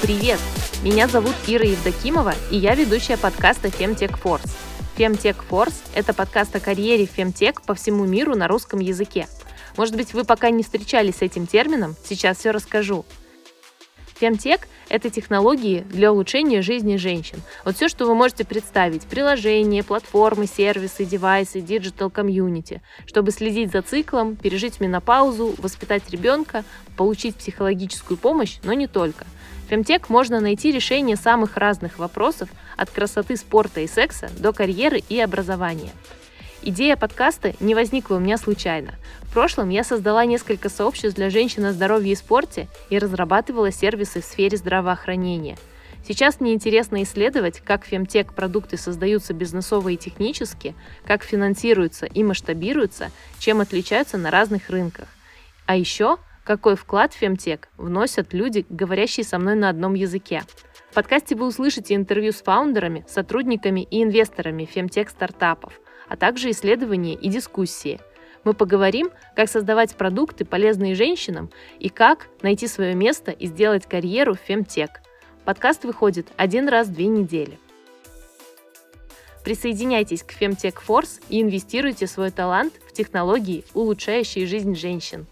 Привет! Меня зовут Ира Евдокимова, и я ведущая подкаста Femtech Force. Femtech Force – это подкаст о карьере Femtech по всему миру на русском языке. Может быть, вы пока не встречались с этим термином, сейчас все расскажу. Femtech – это технологии для улучшения жизни женщин. Вот все, что вы можете представить – приложения, платформы, сервисы, девайсы, digital community, чтобы следить за циклом, пережить менопаузу, воспитать ребенка, получить психологическую помощь, но не только. В Femtech можно найти решение самых разных вопросов от красоты спорта и секса до карьеры и образования – Идея подкаста не возникла у меня случайно. В прошлом я создала несколько сообществ для женщин о здоровье и спорте и разрабатывала сервисы в сфере здравоохранения. Сейчас мне интересно исследовать, как фемтек продукты создаются бизнесово и технически, как финансируются и масштабируются, чем отличаются на разных рынках. А еще, какой вклад в фемтек вносят люди, говорящие со мной на одном языке. В подкасте вы услышите интервью с фаундерами, сотрудниками и инвесторами фемтек стартапов – а также исследования и дискуссии. Мы поговорим, как создавать продукты, полезные женщинам, и как найти свое место и сделать карьеру в фемтек. Подкаст выходит один раз в две недели. Присоединяйтесь к Femtech Force и инвестируйте свой талант в технологии, улучшающие жизнь женщин.